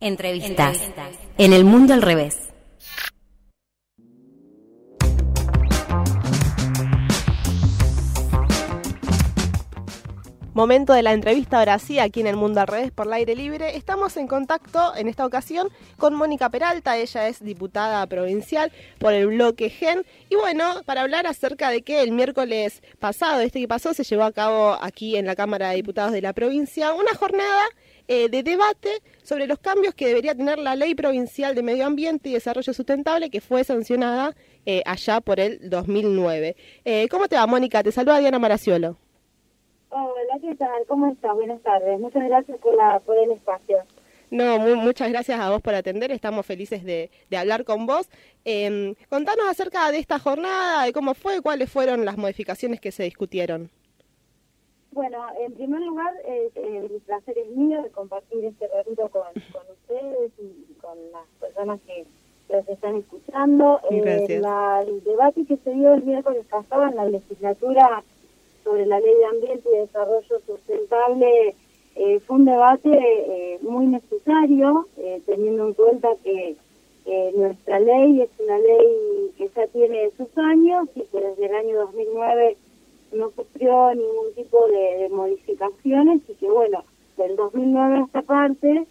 entrevistas. En el mundo al revés. Momento de la entrevista ahora sí, aquí en el Mundo al Revés por el aire libre. Estamos en contacto en esta ocasión con Mónica Peralta, ella es diputada provincial por el bloque GEN. Y bueno, para hablar acerca de que el miércoles pasado, este que pasó, se llevó a cabo aquí en la Cámara de Diputados de la provincia una jornada eh, de debate sobre los cambios que debería tener la Ley Provincial de Medio Ambiente y Desarrollo Sustentable que fue sancionada eh, allá por el 2009. Eh, ¿Cómo te va, Mónica? Te saluda Diana Maraciolo. Hola, ¿qué tal? ¿Cómo estás? Buenas tardes. Muchas gracias por, la, por el espacio. No, muchas gracias a vos por atender. Estamos felices de, hablar con vos. Eh, contanos acerca de esta jornada, de cómo fue, cuáles fueron las modificaciones que se discutieron. Bueno, en primer lugar, eh, el placer es mío de compartir este ratito con, con ustedes y con las personas que los están escuchando. Eh, el debate que se dio el miércoles pasado en la legislatura sobre la ley de ambiente y desarrollo sustentable eh, fue un debate eh, muy necesario, teniendo en cuenta que nuestra ley es una ley que ya tiene sus años y que desde el año 2009 no sufrió ningún tipo de, modificaciones y que bueno, del 2009 a esta parte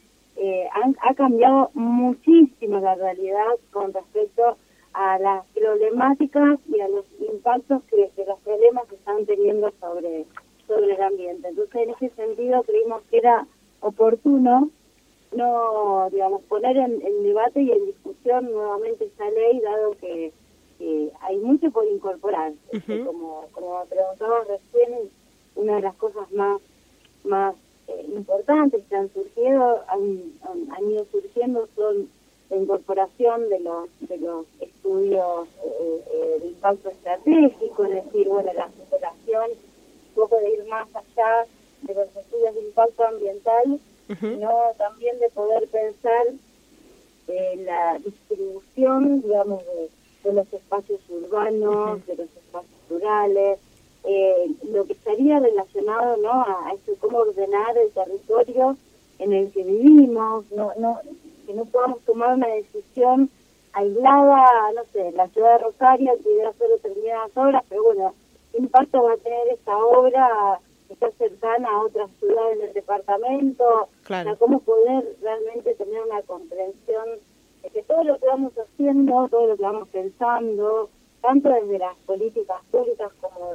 ha cambiado muchísimo la realidad con respecto a las problemáticas y a los impactos que, los problemas están teniendo sobre, sobre el ambiente. Entonces, en ese sentido, creímos que era oportuno no, digamos, poner en, debate y en discusión nuevamente esta ley, dado que, hay mucho por incorporar. Este, como, como preguntaba recién, una de las cosas más, más eh, importantes que han surgido, han, han ido surgiendo son la incorporación de los, de los estudios eh, eh, de impacto estratégico, es decir, bueno, la superación, un poco de ir más allá de los estudios de impacto ambiental, sino también de poder pensar en la distribución, digamos, de, los espacios urbanos, de los espacios rurales, eh, lo que estaría relacionado ¿no? a, eso, cómo ordenar el territorio en el que vivimos, no, no, que no podamos tomar una decisión aislada, no sé, la ciudad de Rosario, debe hacer determinadas obras, pero bueno, ¿qué impacto va a tener esta obra que está cercana a otras ciudades del departamento? Claro. cómo poder realmente tener una comprensión de todo lo que vamos haciendo, todo lo que vamos pensando, tanto desde las políticas públicas como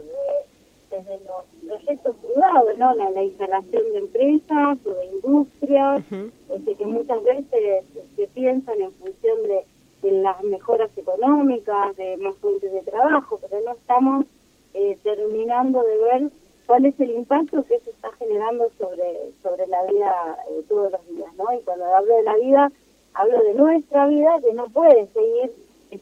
desde los proyectos privados, ¿no? La, instalación de empresas o de industrias, este, que muchas veces se piensan en función de, las mejoras económicas, de más fuentes de trabajo, pero no estamos eh, terminando de ver cuál es el impacto que se está generando sobre, sobre la vida eh, todos los días, ¿no? Y cuando hablo de la vida, hablo de nuestra vida, que no puede seguir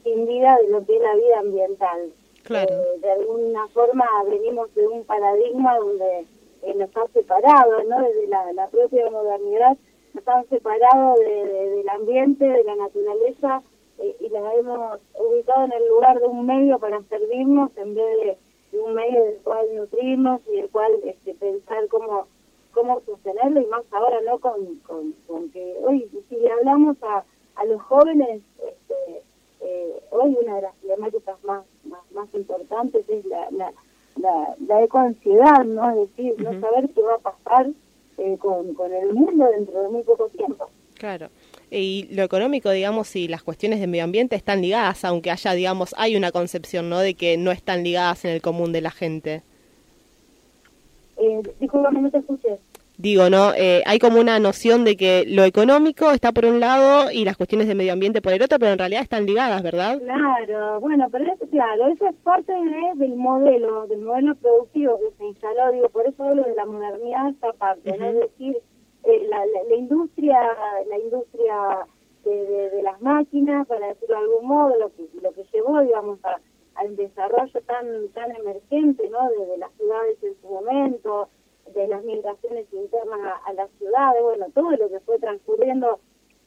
sin vida de lo que es la vida ambiental. Claro. Eh, de alguna forma venimos de un paradigma donde eh, nos han separado, ¿no? Desde la, propia modernidad nos han separado del ambiente, de la naturaleza eh, y la hemos ubicado en el lugar de un medio para servirnos en vez de, un medio del cual nutrirnos y del cual este, pensar cómo cómo sostenerlo y más ahora no con, con, con que hoy si le hablamos a, a los jóvenes este, eh, hoy una de las problemáticas más, más, importantes es la, la, la, la ecoansiedad, ¿no? Es decir, no saber qué va a pasar eh, con, con el mundo dentro de muy poco tiempo. Claro. Y lo económico, digamos, y las cuestiones de medio ambiente están ligadas, aunque haya, digamos, hay una concepción, ¿no?, de que no están ligadas en el común de la gente. Eh, no te escuché. Digo, ¿no? Eh, hay como una noción de que lo económico está por un lado y las cuestiones de medio ambiente por el otro, pero en realidad están ligadas, ¿verdad? Claro, bueno, pero eso, claro, eso es parte del modelo, del modelo productivo que se instaló, digo, por eso hablo de la modernidad esta parte, ¿no? Es decir, eh, la, la, industria, la industria de, las máquinas, para decirlo de algún modo, lo que, lo que llevó, digamos, al desarrollo tan, tan emergente, ¿no? De, las ciudades en su momento, de las migraciones internas a, las ciudades, bueno, todo lo que fue transcurriendo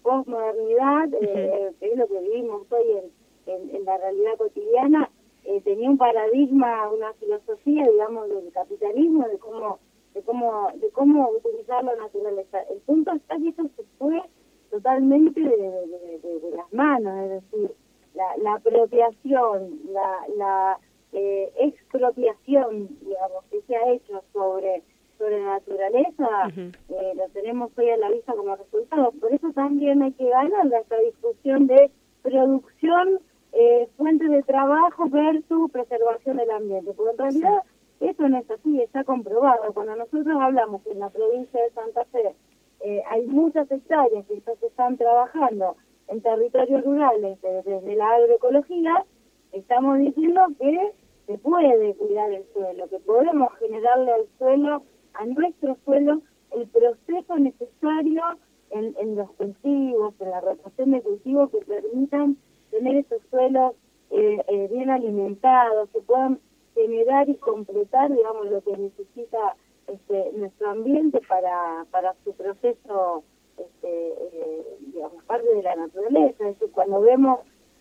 postmodernidad, eh, que es lo que vivimos hoy en, en, la realidad cotidiana, eh, tenía un paradigma, una filosofía, digamos, del capitalismo, de cómo de cómo de cómo utilizar la naturaleza. El punto está que eso se fue totalmente de, las manos, es decir, la, apropiación, la, la eh, expropiación, digamos, que se ha hecho sobre sobre la naturaleza, eh, lo tenemos hoy a la vista como resultado. Por eso también hay que ganar esta discusión de producción, eh, fuentes de trabajo versus preservación del ambiente. Porque en realidad eso no es así, está comprobado. Cuando nosotros hablamos que en la provincia de Santa Fe eh, hay muchas hectáreas que se están trabajando en territorios rurales desde la agroecología, estamos diciendo que se puede cuidar el suelo, que podemos generarle al suelo, a nuestro suelo, el proceso necesario en, los cultivos, en la rotación de cultivos que permitan tener esos suelos eh, eh, bien alimentados, que puedan generar y completar, digamos, lo que necesita este, nuestro ambiente para, para su proceso, este, eh, digamos, parte de la naturaleza. Es decir, cuando vemos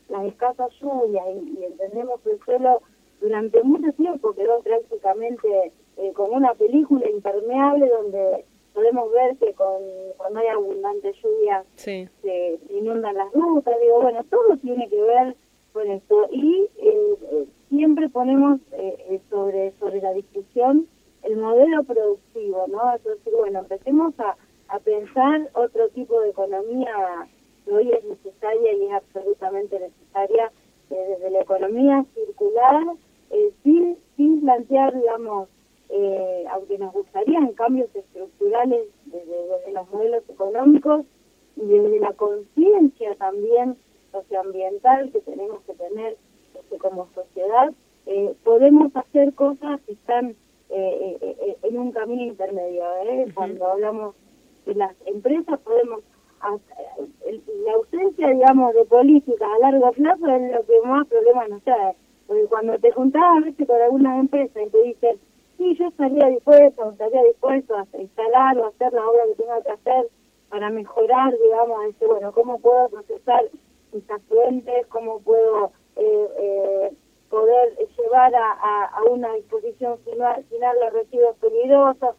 las escasas lluvias y, entendemos que el suelo durante mucho tiempo quedó prácticamente eh, como una película impermeable donde podemos ver que con, cuando hay abundante lluvia se, inundan las rutas, digo, bueno, todo tiene que ver con esto. Y eh, siempre ponemos sobre, sobre la discusión el modelo productivo, ¿no? Es decir, bueno, empecemos a, a pensar otro tipo de economía que hoy es necesaria y es absolutamente necesaria eh, desde la economía circular, eh, sin, sin plantear, digamos, eh, aunque nos gustarían cambios estructurales desde, los modelos económicos y desde la conciencia también socioambiental que tenemos que tener este, como sociedad, podemos hacer cosas que están eh, eh, eh, en un camino intermedio. ¿eh? Cuando hablamos de las empresas, podemos. La ausencia, digamos, de política a largo plazo es lo que más problemas nos trae. Porque cuando te juntás a veces con alguna empresa y te dicen, sí, yo estaría dispuesto, estaría dispuesto a instalar o hacer la obra que tenga que hacer para mejorar, digamos, a decir, bueno, ¿cómo puedo procesar mis afluentes? ¿Cómo puedo eh, eh, poder llevar a, a, una disposición final, final los residuos peligrosos.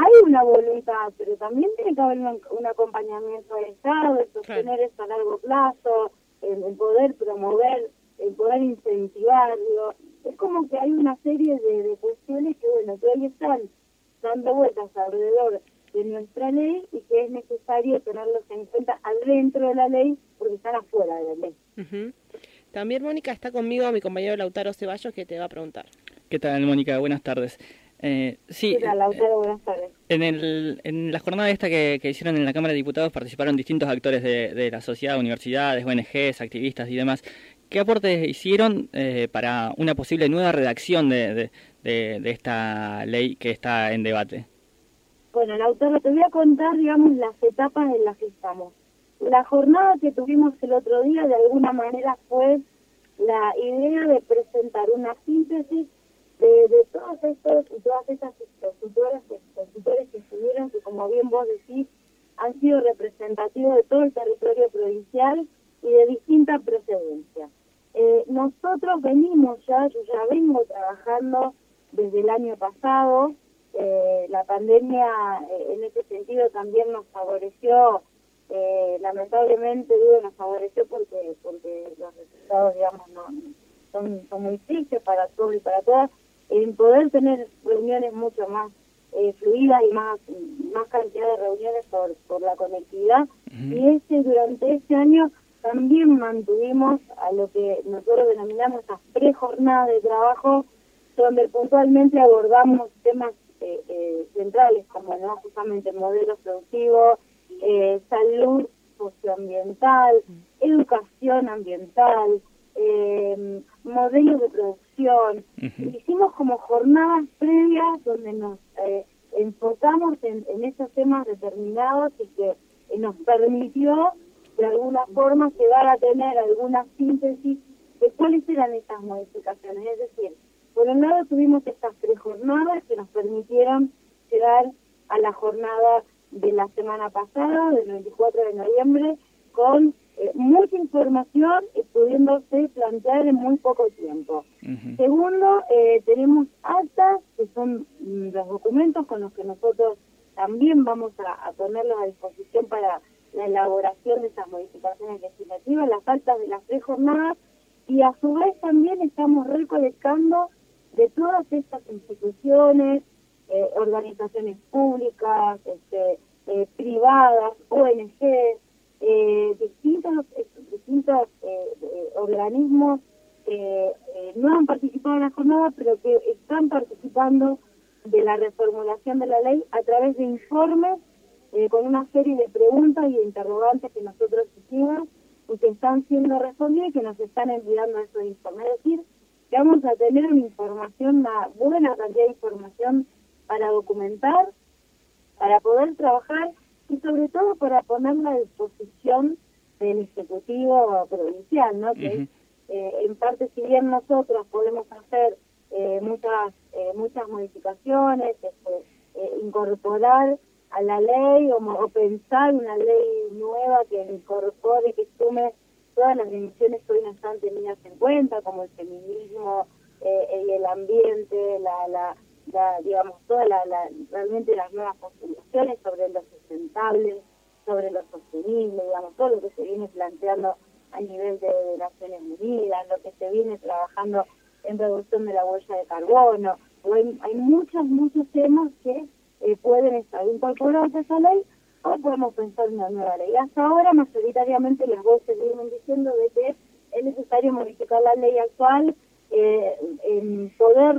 Hay una voluntad, pero también tiene que haber un, acompañamiento del Estado, el sostener eso a largo plazo, el, poder promover, el poder incentivar. Es como que hay una serie de, de cuestiones que, bueno, que hoy están dando vueltas alrededor de nuestra ley y que es necesario tenerlos en cuenta adentro de la ley porque están afuera de la ley. También Mónica está conmigo, mi compañero Lautaro Ceballos, que te va a preguntar. ¿Qué tal, Mónica? Buenas tardes. Eh, sí. En, el, en la jornada esta que, hicieron en la Cámara de Diputados participaron distintos actores de, la sociedad, universidades, ONGs, activistas y demás. ¿Qué aportes hicieron eh, para una posible nueva redacción de, de, esta ley que está en debate? Bueno, Lautaro, te voy a contar, digamos, las etapas en las que estamos. La jornada que tuvimos el otro día de alguna manera fue la idea de presentar una síntesis de, todos estos y todas esas consultoras, consultores que estuvieron, que como bien vos decís, han sido representativos de todo el territorio provincial y de distintas procedencias. Eh, nosotros venimos ya, yo ya vengo trabajando desde el año pasado, eh, la pandemia eh, en ese sentido también nos favoreció lamentablemente digo nos favoreció porque porque los resultados digamos no son, son muy tristes para todos y para todas en poder tener reuniones mucho más eh, fluidas y más más cantidad de reuniones por, por la conectividad. Y ese durante este año también mantuvimos a lo que nosotros denominamos las pre-jornadas de trabajo donde puntualmente abordamos temas eh, eh, centrales como no justamente modelos productivos eh, salud socioambiental, educación ambiental, eh, modelos de producción. Hicimos como jornadas previas donde nos eh, enfocamos en, en, esos temas determinados y que nos permitió de alguna forma llegar a tener alguna síntesis de cuáles eran esas modificaciones. Es decir, por un lado tuvimos estas tres jornadas que nos permitieron llegar a la jornada de la semana pasada, del 24 de noviembre, con eh, mucha información pudiéndose plantear en muy poco tiempo. Segundo, eh, tenemos actas, que son mm, los documentos con los que nosotros también vamos a, ponerlos a disposición para, la elaboración de esas modificaciones legislativas, las faltas de las tres jornadas, y a su vez también estamos recolectando de todas estas instituciones, eh, organizaciones públicas, este, eh, privadas, ONG, eh, distintos, distintos organismos que no han participado en la jornada, pero que están participando de la reformulación de la ley a través de informes con una serie de preguntas y interrogantes que nosotros hicimos y que están siendo respondidas y que nos están enviando esos informes. Es decir, que vamos a tener una información, una buena cantidad de información para documentar, para poder trabajar y sobre todo para ponerla a disposición del Ejecutivo Provincial, ¿no? Que eh, en parte, si bien nosotros podemos hacer eh, muchas eh, muchas modificaciones, este, incorporar a la ley o, o, pensar una ley nueva que incorpore, que sume todas las dimensiones que hoy no están tenidas en cuenta, como el feminismo, eh, el ambiente, la, la, digamos, todas la, realmente las nuevas postulaciones sobre lo sustentable, sobre lo sostenible, digamos, todo lo que se viene planteando a nivel de, Naciones Unidas, lo que se viene trabajando en reducción de la huella de carbono. Hay, hay muchos, muchos temas que eh, pueden estar incorporados a esa ley o podemos pensar en una nueva ley. Hasta ahora, mayoritariamente, las voces vienen diciendo de que es necesario modificar la ley actual, eh, en poder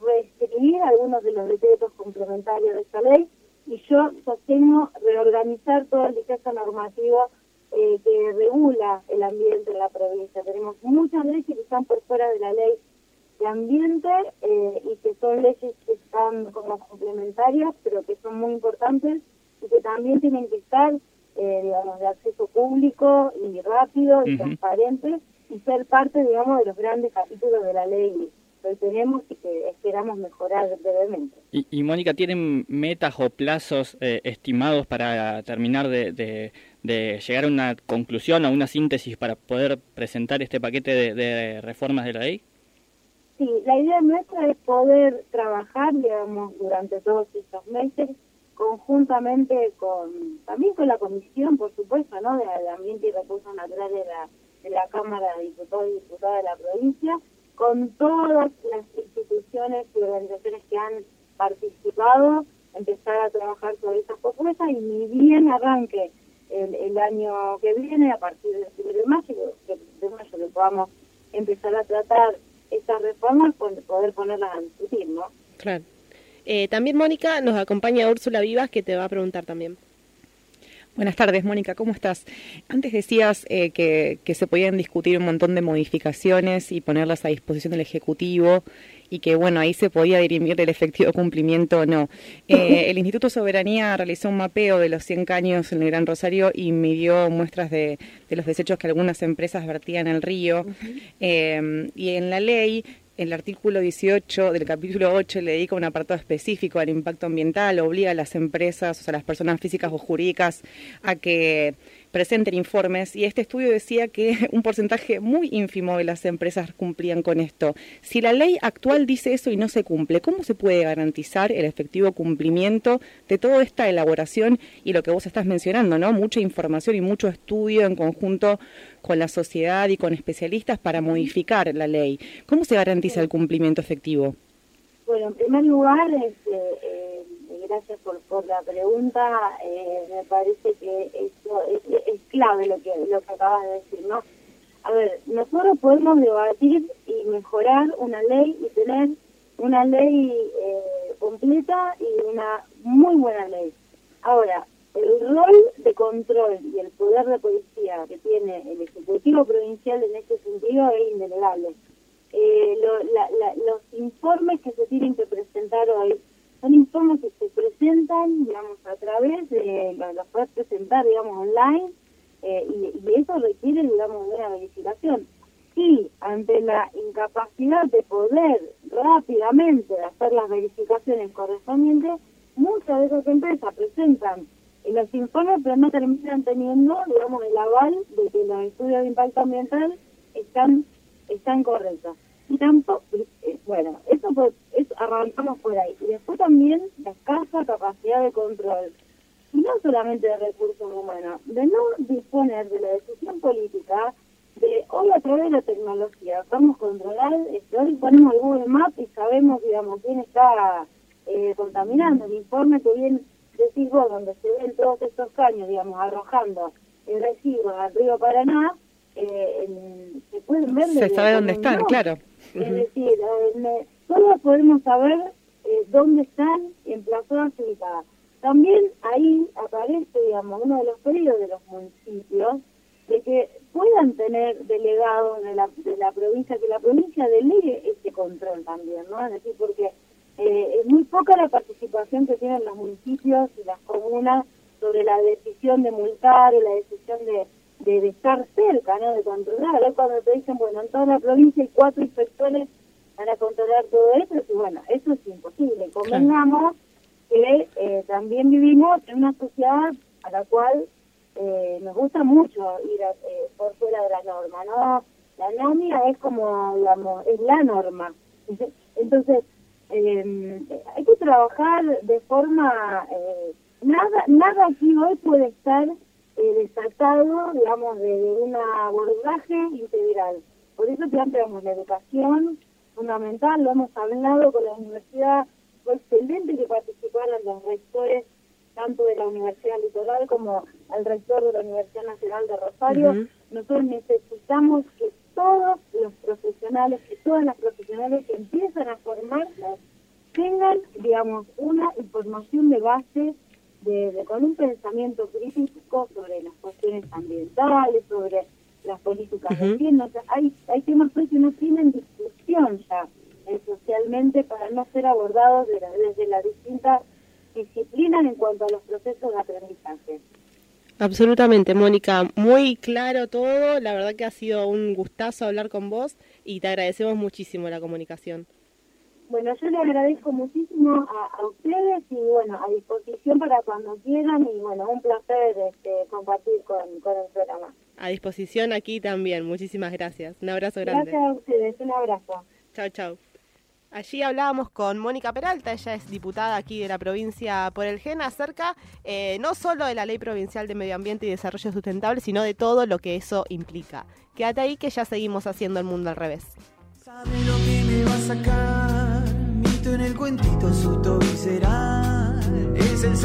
reescribir algunos de los decretos complementarios de esta ley, yo sostengo reorganizar todo el discurso normativo eh, que regula el ambiente en la provincia. Tenemos muchas leyes que están por fuera de la ley de ambiente eh, y que son leyes que están como complementarias, pero que son muy importantes y que también tienen que estar, eh, digamos, de acceso público y rápido y transparente y ser parte, digamos, de los grandes capítulos de la ley que tenemos y que esperamos mejorar brevemente. Y, Mónica, ¿tienen metas o plazos eh, estimados para terminar de, de, llegar a una conclusión o una síntesis para poder presentar este paquete de, de reformas de la ley? Sí, la idea nuestra es poder trabajar, digamos, durante todos estos meses conjuntamente con también con la comisión, por supuesto, ¿no? de Ambiente y Recursos Naturales de la, de la Cámara de Diputados y Diputadas de la provincia, con todas las instituciones y organizaciones que han participado, empezar a trabajar sobre estas propuestas y ni bien arranque el, año que viene, a partir del de mayo, que de mayo que podamos empezar a tratar estas reformas, pues poder ponerlas a discutir, ¿no? Claro. Eh, también, Mónica, nos acompaña Úrsula Vivas, que te va a preguntar también. Buenas tardes, Mónica, ¿cómo estás? Antes decías eh, que, se podían discutir un montón de modificaciones y ponerlas a disposición del Ejecutivo y que, bueno, ahí se podía dirimir el efectivo cumplimiento o no. Eh, el Instituto Soberanía realizó un mapeo de los 100 caños en el Gran Rosario y midió muestras de, los desechos que algunas empresas vertían al río. y en la ley el artículo 18 del capítulo 8 le dedica un apartado específico al impacto ambiental, obliga a las empresas, o sea, a las personas físicas o jurídicas a que presenten informes y este estudio decía que un porcentaje muy ínfimo de las empresas cumplían con esto. Si la ley actual dice eso y no se cumple, ¿cómo se puede garantizar el efectivo cumplimiento de toda esta elaboración y lo que vos estás mencionando, ¿no? Mucha información y mucho estudio en conjunto con la sociedad y con especialistas para modificar la ley. ¿Cómo se garantiza el cumplimiento efectivo? Bueno, en primer lugar, este, eh, gracias por, por la pregunta. Eh, me parece que esto es, clave lo que, lo que acabas de decir, ¿no? A ver, nosotros podemos debatir y mejorar una ley y tener una ley eh, completa y una muy buena ley. Ahora, el rol de control y el poder de policía que tiene el Ejecutivo Provincial en este sentido es indelegable. Eh, los informes que se tienen que presentar hoy son informes que se presentan, digamos, a través de, los digamos, online, eh, y, eso requiere, digamos, una verificación. Y ante la incapacidad de poder rápidamente hacer las verificaciones correspondientes, muchas de esas empresas presentan los informes, pero no terminan teniendo, digamos, el aval de que los estudios de impacto ambiental están están correctos. Y tampoco, eh, bueno, eso, arrancamos por ahí. Y después también la escasa capacidad de control y no solamente de recursos humanos, de no disponer de la decisión política de hoy a través de la tecnología vamos a controlar, hoy ponemos el Google Maps y sabemos, digamos, quién está eh, contaminando. El informe que bien decís vos, donde se ven todos estos caños, digamos, arrojando el residuo al río Paraná, eh, se pueden ver... Se sabe dónde están, claro. Es decir, eh, todos podemos saber eh, dónde están emplazadas y ubicadas. También ahí aparece, digamos, uno de los pedidos de los municipios de que puedan tener delegados de la, de la provincia, que la provincia delegue este control también, ¿no? Es decir, porque eh, es muy poca la participación que tienen los municipios y las comunas sobre la decisión de multar o la decisión de, de, estar cerca, ¿no? De controlar. Cuando te dicen, bueno, en toda la provincia hay cuatro inspectores para controlar todo eso, y bueno, eso es imposible. Convengamos que eh, también vivimos en una sociedad a la cual eh, nos gusta mucho ir eh, por fuera de la norma, ¿no? La norma es como, digamos, es la norma. Entonces, eh, hay que trabajar de forma... Eh, nada nada aquí hoy puede estar eh, desatado, digamos, de, un abordaje integral. Por eso planteamos la educación fundamental, lo hemos hablado con la universidad, fue excelente que participaran los rectores tanto de la Universidad Litoral como al rector de la Universidad Nacional de Rosario. Nosotros necesitamos que todos los profesionales, que todas las profesionales que empiezan a formarse tengan, digamos, una información de base de, con un pensamiento crítico sobre las cuestiones ambientales, sobre las políticas de uh hay, hay temas que no tienen discusión ya eh, socialmente para no ser abordados desde las distintas disciplinas en cuanto a los procesos de aprendizaje. Absolutamente, Mónica, muy claro todo, la verdad que ha sido un gustazo hablar con vos y te agradecemos muchísimo la comunicación. Bueno, yo le agradezco muchísimo a, ustedes y bueno, a disposición para cuando quieran y bueno, un placer este, compartir con, con el programa. A disposición aquí también, muchísimas gracias. Un abrazo grande. Gracias a ustedes, un abrazo. Chao, chao. Allí hablábamos con Mónica Peralta, ella es diputada aquí de la provincia por el GEN, acerca eh, no solo de la Ley Provincial de Medio Ambiente y Desarrollo Sustentable, sino de todo lo que eso implica. Quédate ahí que ya seguimos haciendo el mundo al revés. ¿Sabe lo que me va a sacar? En el cuentito, Es el